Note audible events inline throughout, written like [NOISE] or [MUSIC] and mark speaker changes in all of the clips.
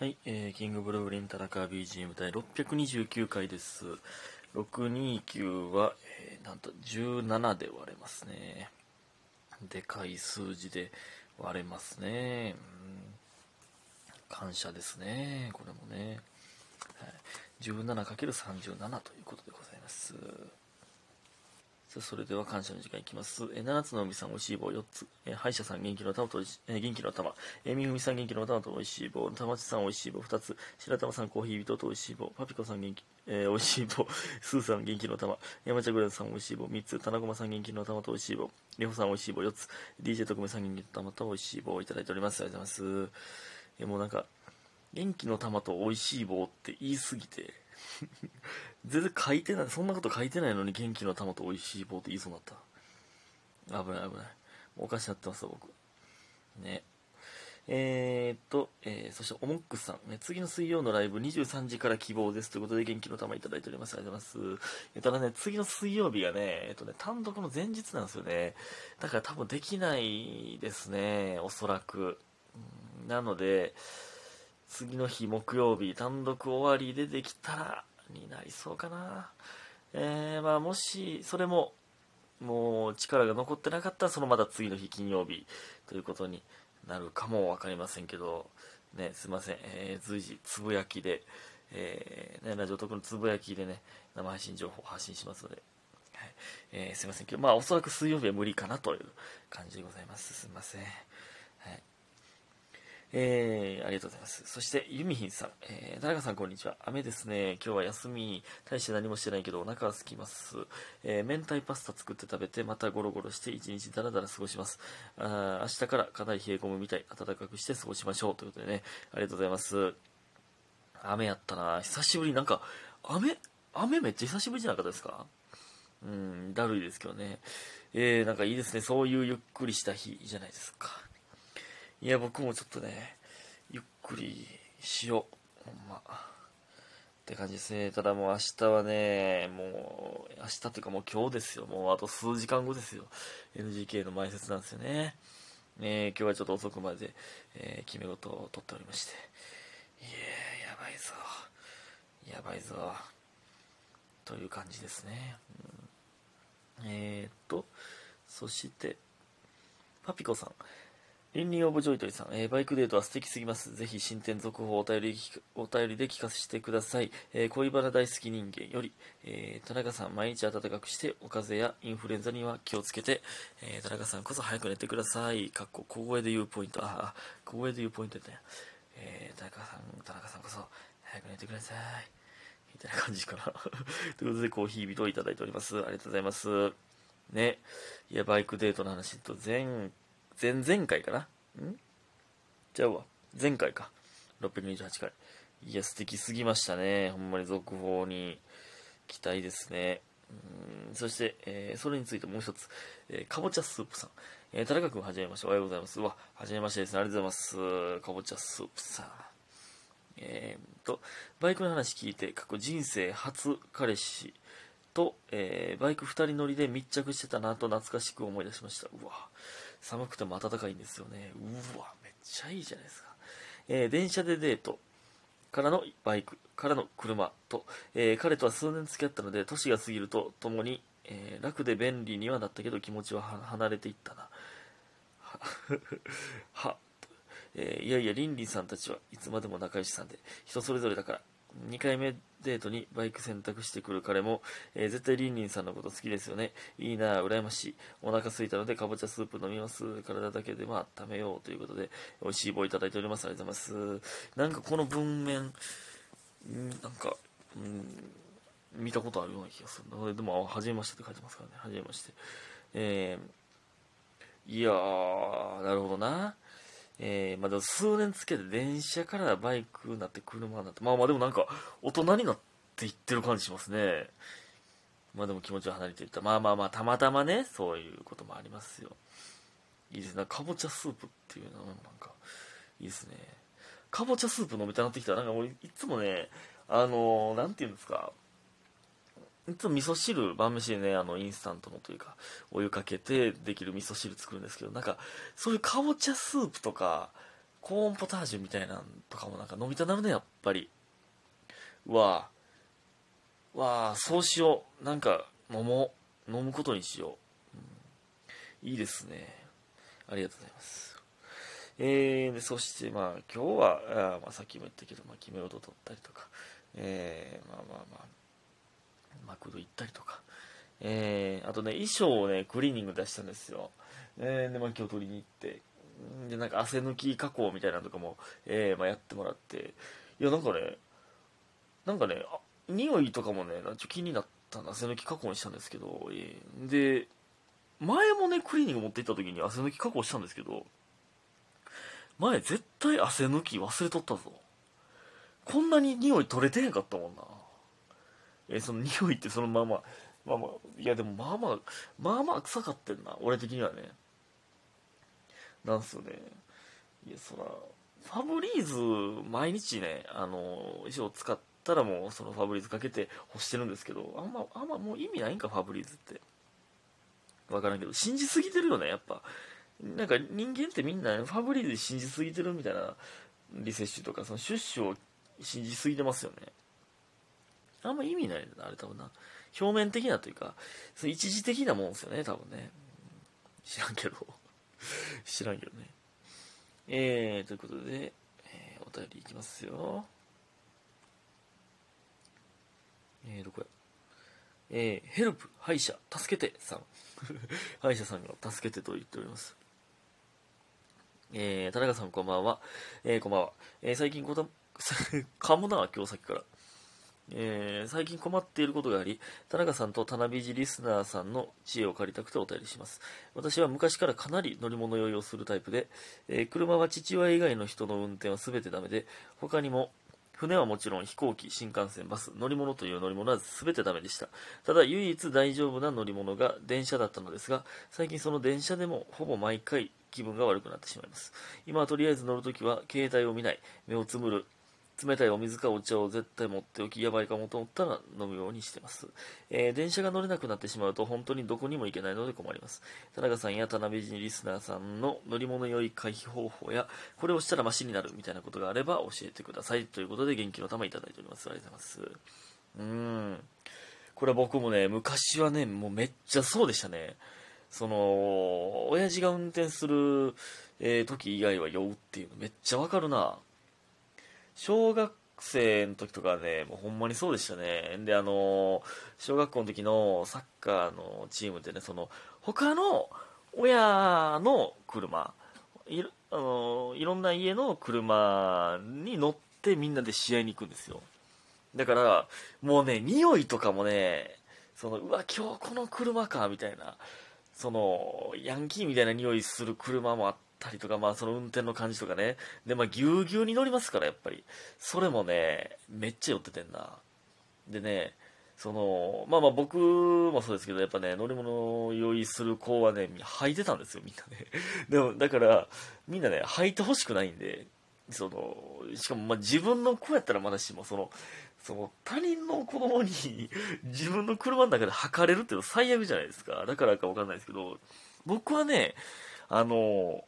Speaker 1: はい、えー、キングブルーリン田中 BGM 第629回です。629は、えーなんと17で割れますね。でかい数字で割れますね。うん感謝ですね、これもね。はい、17×37 ということでございます。さあそれでは感謝の時間いきます。えー、7つの海さんおいしい棒4つ。えー、歯医者さん元気の玉とおいし、えー元気の玉。えー、みふみさん元気の玉とおいしい棒。たまちさんおいしい棒2つ。白玉さんコーヒー人とおいしい棒。パピコさん元気、えー、おいしい棒。[LAUGHS] スーさん元気の玉。山茶グラスさんおいしい棒3つ。田中さん元気の玉とおいしい棒。りほさんおいしい棒4つ。DJ 特命さん元気の玉とおいしい棒をいただいております。ありがとうございます。えーもうなんか、元気の玉とおいしい棒って言いすぎて、全然書いてない、そんなこと書いてないのに元気の玉と美味しい棒って言いそうになった。危ない危ない。おかしなってますよ、僕。ね。えー、っと、えー、そして、おもっくさん、ね、次の水曜のライブ23時から希望ですということで元気の玉いただいております。ありがとうございます。ただね、次の水曜日がね、えっとね、単独の前日なんですよね。だから多分できないですね、おそらく。なので、次の日木曜日単独終わりでできたらになりそうかな。えー、まあもしそれももう力が残ってなかったらそのまた次の日金曜日ということになるかも分かりませんけど。ねすいません、えー随時つぶやきで、えーね、ラジオ特のつぶやきでね生配信情報を発信しますので。はい。えーすいませんけど、まあ、おそらく水曜日は無理かなという感じでございます。すいません。えー、ありがとうございます。そして、ユミヒンさん。えー、田中さん、こんにちは。雨ですね。今日は休み。大して何もしてないけど、お腹は空きます。えー、明太パスタ作って食べて、またゴロゴロして、一日ダラダラ過ごします。あー明日からかなり冷え込むみたい。暖かくして過ごしましょう。ということでね、ありがとうございます。雨やったな久しぶり。なんか、雨、雨めっちゃ久しぶりじゃなかったですか？うん、だるいですけどね。えー、なんかいいですね。そういうゆっくりした日じゃないですか。いや、僕もちょっとね、ゆっくりしよう。ほんま。って感じですね。ただもう明日はね、もう、明日というかもう今日ですよ。もうあと数時間後ですよ。NGK の前説なんですよね。ね今日はちょっと遅くまで、えー決め事を取っておりまして。いややばいぞ。やばいぞ。という感じですね。うんえー、っと、そして、パピコさん。リンリンオブジョイトリさん、えーバイクデートは素敵すぎます。ぜひ進展続報をお便りお便りで聞かせてください。えー恋バナ大好き人間より、えー田中さん、毎日暖かくして、お風邪やインフルエンザには気をつけて、えー田中さんこそ早く寝てください。かっこ小声で言うポイント。あ、あ小声で言うポイントだね。えー田中さん、田中さんこそ早く寝てください。みたいな感じかな。[LAUGHS] ということで、コーヒー人をいただいております。ありがとうございます。ね。いや、バイクデートの話と、前、前々回かな？ん？ちゃうわ。前回か。628回。いや、素敵すぎましたね。ほんまに続報に期待ですね。うんそして、えーそれについてもう一つ、えーかぼちゃスープさん。えー田中君はじめまして、おはようございます。うわ、はじめましてですね。ありがとうございます。かぼちゃスープさん。えー、と、バイクの話聞いて、過去人生初彼氏と、えーバイク2人乗りで密着してたなと懐かしく思い出しました。うわ、寒くても暖かいんですよね。うわ、めっちゃいいじゃないですか。えー電車でデート。からのバイク、からの車と、えー彼とは数年付き合ったので、年が過ぎるとともに、えー楽で便利にはなったけど気持ちはは離れていったな。は、[LAUGHS] は、えーいやいや、リンリンさんたちはいつまでも仲良しさんで、人それぞれだから、2回目デートにバイク選択してくる彼も、えー絶対リンリンさんのこと好きですよね。いいなぁ、羨ましい。お腹空いたので、かぼちゃスープ飲みます。体だけでも温めようということで、美味しい棒いただいております。ありがとうございます。なんかこの文面、んなんか、うん、見たことあるような気がするな。でも、はじめましてって書いてますからね。はじめまして。えー、いやー、なるほどな。えー、まあでも数年つけて電車からバイクになって車になって、まあまあでもなんか大人になっていってる感じしますね。まあでも気持ちは離れていった。まあまあまあ、たまたまね、そういうこともありますよ。いいですね。かぼちゃスープっていうのもなんか、いいですね。かぼちゃスープ飲みたなってきたら、なんか俺いつもね、あのーなんていうんですか、いつも味噌汁、晩飯でね、あの、インスタントのというか、お湯かけてできる味噌汁作るんですけど、なんか、そういうかぼちゃスープとか、コーンポタージュみたいなんとかもなんか飲みたなるねやっぱりわあわあそうしよう。なんか飲もう飲むことにしよう、うん、いいですね。ありがとうございます。えー、でそしてまあ今日はあ、まあ、さっきも言ったけど、まあ、決め事取ったりとか。えー、まあまあまあ。マクド行ったりとか。えー、あとね衣装をねクリーニング出したんですよ。えー、でまあ今日取りに行って。でなんか汗抜き加工みたいなのとかも、えーまあ、やってもらって。いやなんかねなんかね匂いとかもねなんちょ気になったんで汗抜き加工にしたんですけど、えー、で前もねクリーニング持って行った時に汗抜き加工したんですけど。前絶対汗抜き忘れとったぞ。こんなに匂い取れてへんかったもんな。えー、その匂いってそのまままあまあいやでもまあまあまあまあ臭かってんな俺的にはね。なんすよね。いやそらファブリーズ毎日ねあの衣装使ったらもうそのファブリーズかけて干してるんですけどあんまあんまもう意味ないんかファブリーズって。分からんけど信じすぎてるよねやっぱ。なんか人間ってみんなファブリーズ信じすぎてるみたいなリセッシュとかそのシュッシュを信じすぎてますよね。あんま意味ないなあれ多分な表面的なというかそ一時的なもんですよね多分ね知らんけど [LAUGHS] 知らんけどね。えー、ということで、えー、お便りいきますよ。えー、どこや。えー、ヘルプ、歯医者、助けてさん。[LAUGHS] 歯医者さんが助けてと言っております。えー、田中さんこんばんは。えー、こんばんは。えー、最近こた、[LAUGHS] かもな、今日さっきから。えー、最近困っていることがあり、田中さんと田辺寺リスナーさんの知恵を借りたくてお便りします。私は昔からかなり乗り物酔いをするタイプで、えー、車は父親以外の人の運転は全てダメで、他にも船はもちろん飛行機、新幹線、バス、乗り物という乗り物は全てダメでした。ただ唯一大丈夫な乗り物が電車だったのですが、最近その電車でもほぼ毎回気分が悪くなってしまいます。今はとりあえず乗るときは携帯を見ない、目をつむる、冷たいお水かお茶を絶対持っておき、やばいかもと思ったら飲むようにしてます。えー、電車が乗れなくなってしまうと本当にどこにも行けないので困ります。田中さんや田辺人リスナーさんの乗り物酔い回避方法や、これをしたらマシになるみたいなことがあれば教えてください。ということで元気の玉いただいております。ありがとうございます。うーん。これは僕もね、昔はね、もうめっちゃそうでしたね。その、親父が運転する、えー、時以外は酔うっていうのめっちゃわかるな。小学生の時とかね、もうほんまにそうでしたね。で、あの、小学校の時のサッカーのチームってね、その、他の親の車、いあのいろんな家の車に乗ってみんなで試合に行くんですよ。だから、もうね、匂いとかもね、その、うわ、今日この車か、みたいな、その、ヤンキーみたいな匂いする車もあって、ったりとか、まあその運転の感じとかね。で、まあぎゅうぎゅうに乗りますから、やっぱり。それもね、めっちゃ寄っててんな。でね、その、まあまあ僕もそうですけど、やっぱね、乗り物を用意する子はね、履いてたんですよ、みんなね。でも、だから、みんなね、履いてほしくないんで、その、しかもまあ自分の子やったらまだしも、その、その他人の子供に [LAUGHS] 自分の車の中で履かれるっていうの最悪じゃないですか。だからかわかんないですけど、僕はね、あの、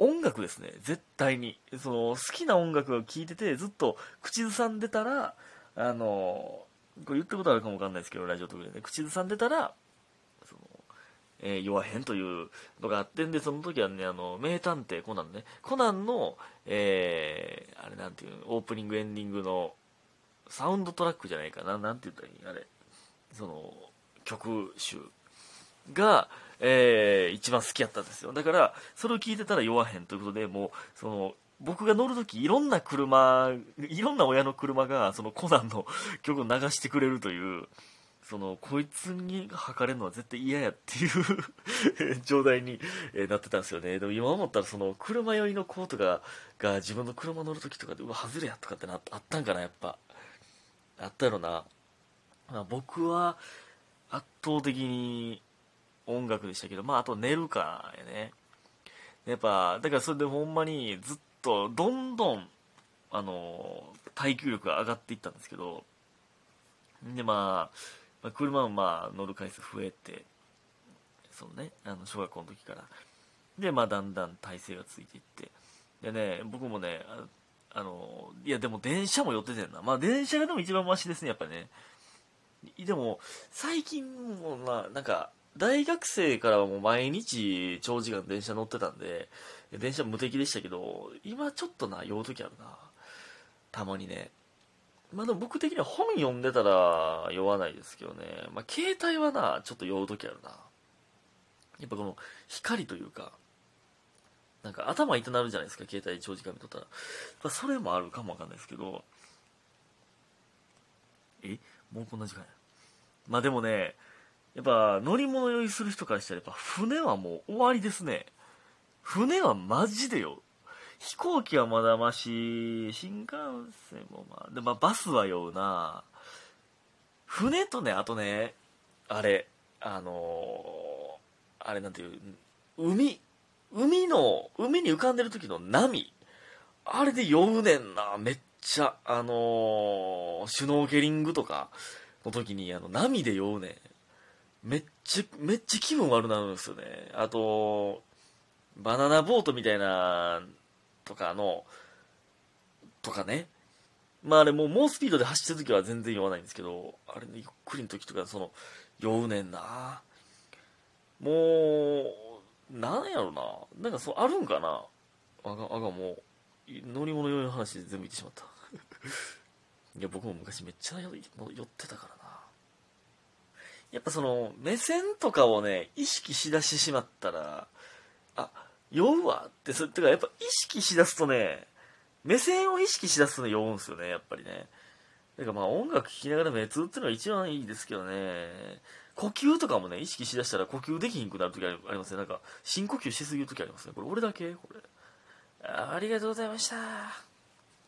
Speaker 1: 音楽ですね、絶対に。その、好きな音楽を聴いてて、ずっと口ずさんでたら、あの、これ言ったことあるかもわかんないですけど、ラジオとかでね、口ずさんでたら、その、えー、弱へんというのがあってんで、その時はね、あの、名探偵コナンね、コナンの、えー、あれなんていうのオープニングエンディングの、サウンドトラックじゃないかな、なんて言ったらいいあれ、その、曲集。が、えー、一番好きやったんですよ。だから、それを聞いてたら酔わへんということで、もう、その、僕が乗るとき、いろんな車、いろんな親の車が、そのコナンの曲を流してくれるという、その、こいつに測れるのは絶対嫌やっていう [LAUGHS] 状態になってたんですよね。でも今思ったら、その、車酔いの子とかが自分の車乗るときとかで、うわ、外れやとかってなあったんかな、やっぱ。あったやろな。まあ、僕は、圧倒的に、音楽でしたけど、まあ、あと寝るかやね。やっぱ、だからそれでほんまにずっと、どんどん、あの、耐久力が上がっていったんですけど、で、まあ、まあ、車もまあ、乗る回数増えて、そのね、あの、小学校の時から。で、まあ、だんだん体勢がついていって、でね僕もねあのいやでも電車も寄っててんなまあ電車がでも一番マシですねやっぱねでも最近もななんか大学生からはもう毎日長時間電車乗ってたんで電車無敵でしたけど今ちょっとな酔う時あるな。たまにね。まあでも僕的には本読んでたら酔わないですけどね。まあ携帯はなちょっと酔う時あるな。やっぱこの光というかなんか頭痛なるじゃないですか携帯長時間見とったら、まあ、それもあるかもわかんないですけど。え？もうこんな時間や。まあでもねやっぱ乗り物酔いする人からしたらやっぱ船はもう終わりですね。船はマジでよ。飛行機はまだまし新幹線もまあで、まあ、バスは酔うな。船とねあとねあれあのー、あれなんていう海海の海に浮かんでる時の波。あれで酔うねんな。めっちゃあのー、シュノーケリングとかの時にあの波で酔うねん。めっちゃ、めっちゃ気分悪なるんですよね。あと、バナナボートみたいな、とかの、とかね。まああれもう猛スピードで走ってる時は全然酔わないんですけど、あれね、ゆっくりの時とか、その、酔うねんな。もう、なんやろな。なんかそう、あるんかな。あが、あがもう、乗り物酔いの話で全部言ってしまった。[LAUGHS] いや、僕も昔めっちゃ酔ってたからな。やっぱその、目線とかをね、意識しだしてしまったら、あ、酔うわって、それ、てかやっぱ意識しだすとね、目線を意識しだすとね、酔うんすよね、やっぱりね。だからまあ音楽聴きながら目つぶっていうのが一番いいですけどね。呼吸とかもね、意識しだしたら呼吸できひんくなる時ありますね。なんか、深呼吸しすぎる時ありますね。これ俺だけ？これ。ありがとうございました。